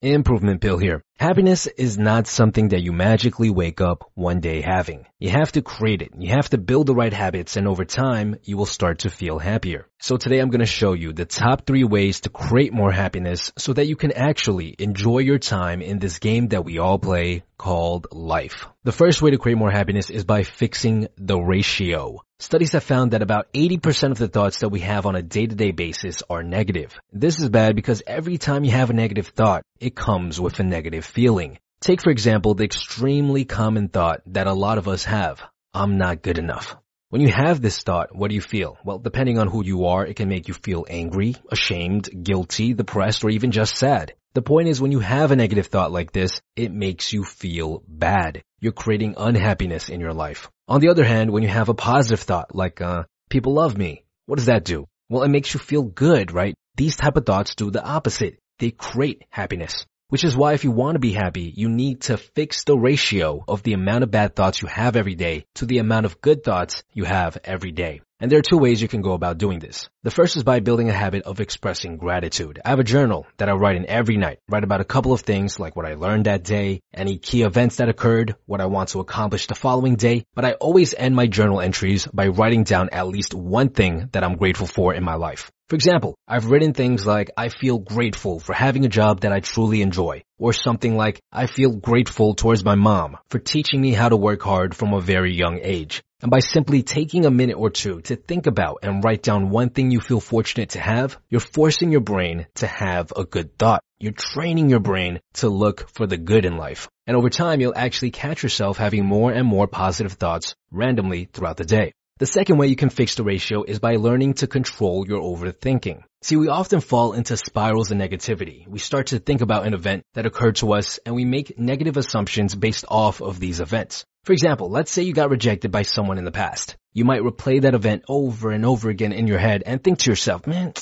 Improvement Pill here. Happiness is not something that you magically wake up one day having. You have to create it. You have to build the right habits and over time, you will start to feel happier. So today I'm going to show you the top three ways to create more happiness so that you can actually enjoy your time in this game that we all play called life. The first way to create more happiness is by fixing the ratio. Studies have found that about 80% of the thoughts that we have on a day-to-day basis are negative. This is bad because every time you have a negative thought, it comes with a negative feeling. Take for example the extremely common thought that a lot of us have. I'm not good enough. When you have this thought, what do you feel? Well, depending on who you are, it can make you feel angry, ashamed, guilty, depressed, or even just sad. The point is when you have a negative thought like this, it makes you feel bad. You're creating unhappiness in your life. On the other hand, when you have a positive thought like, uh, people love me, what does that do? Well, it makes you feel good, right? These type of thoughts do the opposite. They create happiness. Which is why if you want to be happy, you need to fix the ratio of the amount of bad thoughts you have every day to the amount of good thoughts you have every day. And there are two ways you can go about doing this. The first is by building a habit of expressing gratitude. I have a journal that I write in every night. Write about a couple of things like what I learned that day, any key events that occurred, what I want to accomplish the following day, but I always end my journal entries by writing down at least one thing that I'm grateful for in my life. For example, I've written things like, I feel grateful for having a job that I truly enjoy, or something like, I feel grateful towards my mom for teaching me how to work hard from a very young age. And by simply taking a minute or two to think about and write down one thing you feel fortunate to have, you're forcing your brain to have a good thought. You're training your brain to look for the good in life. And over time, you'll actually catch yourself having more and more positive thoughts randomly throughout the day. The second way you can fix the ratio is by learning to control your overthinking. See, we often fall into spirals of negativity. We start to think about an event that occurred to us and we make negative assumptions based off of these events. For example, let's say you got rejected by someone in the past. You might replay that event over and over again in your head and think to yourself, man,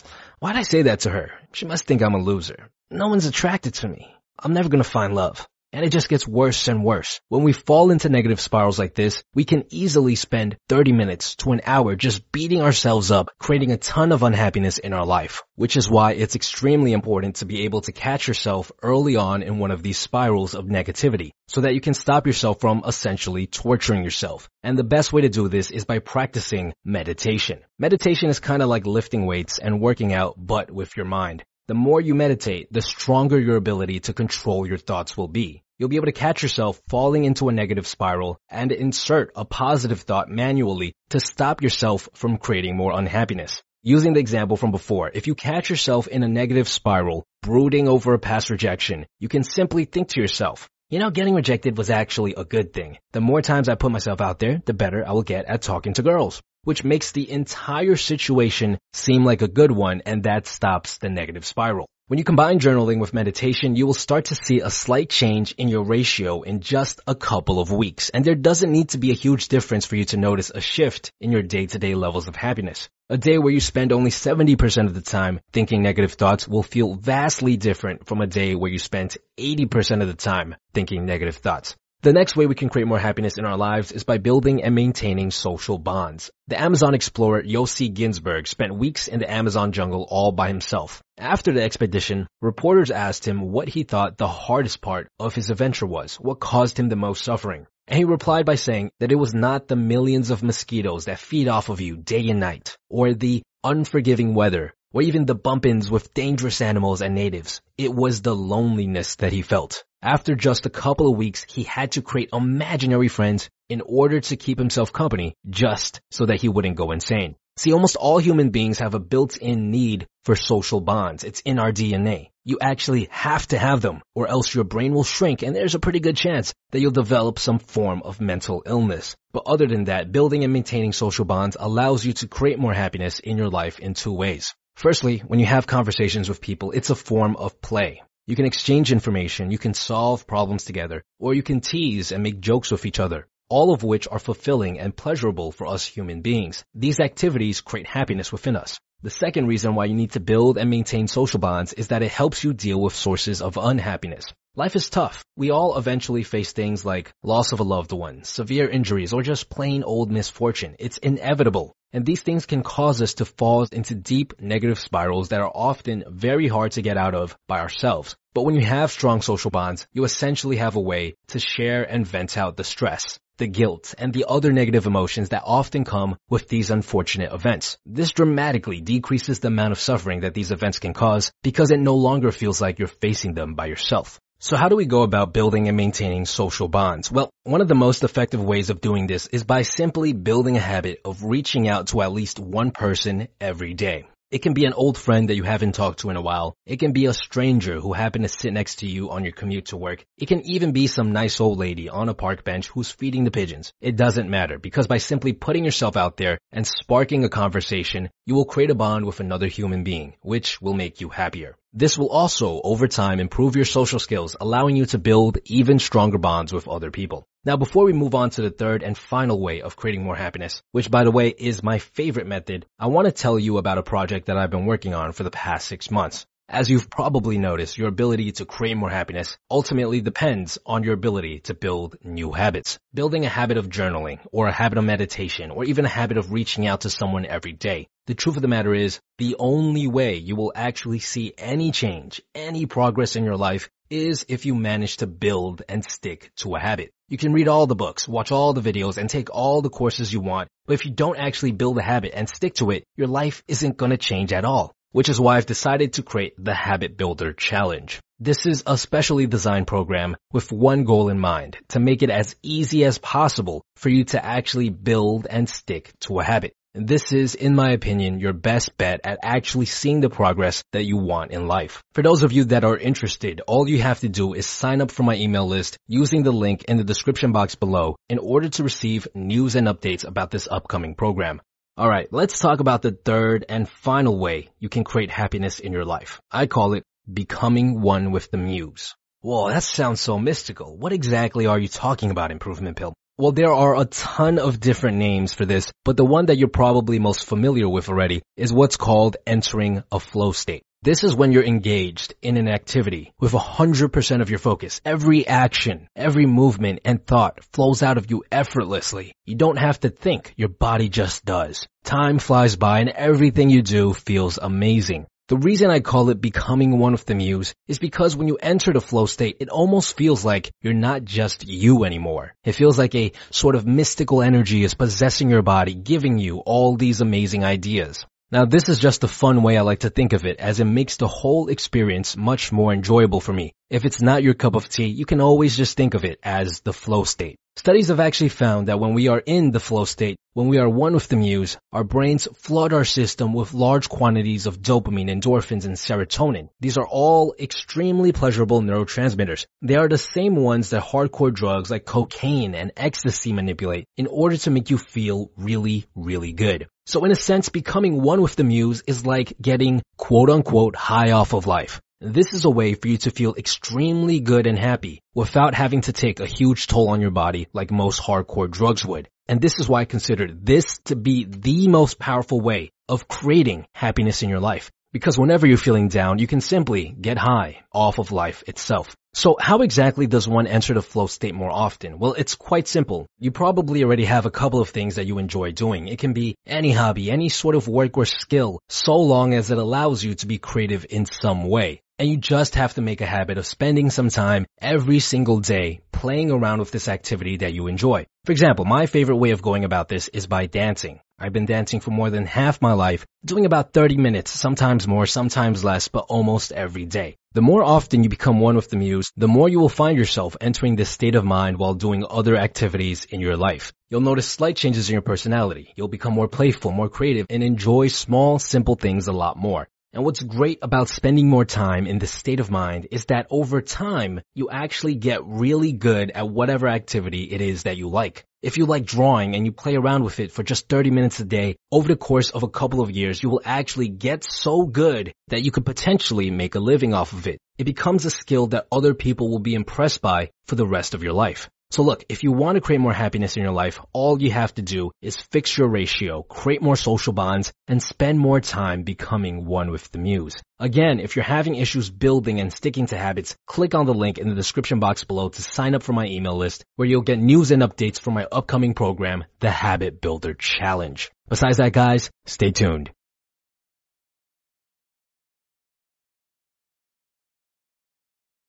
why'd I say that to her? She must think I'm a loser. No one's attracted to me. I'm never gonna find love. And it just gets worse and worse. When we fall into negative spirals like this, we can easily spend 30 minutes to an hour just beating ourselves up, creating a ton of unhappiness in our life. Which is why it's extremely important to be able to catch yourself early on in one of these spirals of negativity so that you can stop yourself from essentially torturing yourself. And the best way to do this is by practicing meditation. Meditation is kind of like lifting weights and working out, but with your mind. The more you meditate, the stronger your ability to control your thoughts will be. You'll be able to catch yourself falling into a negative spiral and insert a positive thought manually to stop yourself from creating more unhappiness. Using the example from before, if you catch yourself in a negative spiral, brooding over a past rejection, you can simply think to yourself, you know, getting rejected was actually a good thing. The more times I put myself out there, the better I will get at talking to girls which makes the entire situation seem like a good one and that stops the negative spiral. When you combine journaling with meditation, you will start to see a slight change in your ratio in just a couple of weeks. And there doesn't need to be a huge difference for you to notice a shift in your day-to-day levels of happiness. A day where you spend only 70% of the time thinking negative thoughts will feel vastly different from a day where you spent 80% of the time thinking negative thoughts. The next way we can create more happiness in our lives is by building and maintaining social bonds. The Amazon explorer Yossi Ghinsberg spent weeks in the Amazon jungle all by himself. After the expedition, reporters asked him what he thought the hardest part of his adventure was, what caused him the most suffering. And he replied by saying that it was not the millions of mosquitoes that feed off of you day and night, or the unforgiving weather, or even the bump-ins with dangerous animals and natives. It was the loneliness that he felt. After just a couple of weeks, he had to create imaginary friends in order to keep himself company just so that he wouldn't go insane. See, almost all human beings have a built-in need for social bonds. It's in our DNA. You actually have to have them or else your brain will shrink and there's a pretty good chance that you'll develop some form of mental illness. But other than that, building and maintaining social bonds allows you to create more happiness in your life in two ways. Firstly, when you have conversations with people, it's a form of play. You can exchange information, you can solve problems together, or you can tease and make jokes with each other, all of which are fulfilling and pleasurable for us human beings. These activities create happiness within us. The second reason why you need to build and maintain social bonds is that it helps you deal with sources of unhappiness. Life is tough. We all eventually face things like loss of a loved one, severe injuries, or just plain old misfortune. It's inevitable. And these things can cause us to fall into deep negative spirals that are often very hard to get out of by ourselves. But when you have strong social bonds, you essentially have a way to share and vent out the stress the guilt, and the other negative emotions that often come with these unfortunate events. This dramatically decreases the amount of suffering that these events can cause because it no longer feels like you're facing them by yourself. So how do we go about building and maintaining social bonds? Well, one of the most effective ways of doing this is by simply building a habit of reaching out to at least one person every day. It can be an old friend that you haven't talked to in a while. It can be a stranger who happened to sit next to you on your commute to work. It can even be some nice old lady on a park bench who's feeding the pigeons. It doesn't matter because by simply putting yourself out there and sparking a conversation, you will create a bond with another human being, which will make you happier. This will also, over time, improve your social skills, allowing you to build even stronger bonds with other people. Now, before we move on to the third and final way of creating more happiness, which by the way is my favorite method, I want to tell you about a project that I've been working on for the past six months. As you've probably noticed, your ability to create more happiness ultimately depends on your ability to build new habits. Building a habit of journaling or a habit of meditation or even a habit of reaching out to someone every day. The truth of the matter is the only way you will actually see any change, any progress in your life is if you manage to build and stick to a habit. You can read all the books, watch all the videos, and take all the courses you want, but if you don't actually build a habit and stick to it, your life isn't gonna change at all which is why I've decided to create the Habit Builder Challenge. This is a specially designed program with one goal in mind, to make it as easy as possible for you to actually build and stick to a habit. This is, in my opinion, your best bet at actually seeing the progress that you want in life. For those of you that are interested, all you have to do is sign up for my email list using the link in the description box below in order to receive news and updates about this upcoming program. Alright, let's talk about the third and final way you can create happiness in your life. I call it becoming one with the muse. Whoa, that sounds so mystical. What exactly are you talking about, Improvement Pill? Well, there are a ton of different names for this, but the one that you're probably most familiar with already is what's called entering a flow state. This is when you're engaged in an activity with 100% of your focus. Every action, every movement and thought flows out of you effortlessly. You don't have to think, your body just does. Time flies by and everything you do feels amazing. The reason I call it becoming one with the muse is because when you enter the flow state, it almost feels like you're not just you anymore. It feels like a sort of mystical energy is possessing your body, giving you all these amazing ideas. Now this is just a fun way I like to think of it as it makes the whole experience much more enjoyable for me. If it's not your cup of tea, you can always just think of it as the flow state. Studies have actually found that when we are in the flow state, when we are one with the muse, our brains flood our system with large quantities of dopamine, endorphins, and serotonin. These are all extremely pleasurable neurotransmitters. They are the same ones that hardcore drugs like cocaine and ecstasy manipulate in order to make you feel really, really good. So in a sense, becoming one with the muse is like getting quote unquote high off of life. This is a way for you to feel extremely good and happy without having to take a huge toll on your body like most hardcore drugs would. And this is why I consider this to be the most powerful way of creating happiness in your life. Because whenever you're feeling down, you can simply get high off of life itself. So how exactly does one enter the flow state more often? Well, it's quite simple. You probably already have a couple of things that you enjoy doing. It can be any hobby, any sort of work or skill, so long as it allows you to be creative in some way. And you just have to make a habit of spending some time every single day playing around with this activity that you enjoy. For example, my favorite way of going about this is by dancing. I've been dancing for more than half my life, doing about 30 minutes, sometimes more, sometimes less, but almost every day. The more often you become one with the muse, the more you will find yourself entering this state of mind while doing other activities in your life. You'll notice slight changes in your personality. You'll become more playful, more creative, and enjoy small, simple things a lot more. And what's great about spending more time in this state of mind is that over time, you actually get really good at whatever activity it is that you like. If you like drawing and you play around with it for just 30 minutes a day, over the course of a couple of years, you will actually get so good that you could potentially make a living off of it. It becomes a skill that other people will be impressed by for the rest of your life. So look, if you want to create more happiness in your life, all you have to do is fix your ratio, create more social bonds, and spend more time becoming one with the muse. Again, if you're having issues building and sticking to habits, click on the link in the description box below to sign up for my email list where you'll get news and updates for my upcoming program, The Habit Builder Challenge. Besides that guys, stay tuned.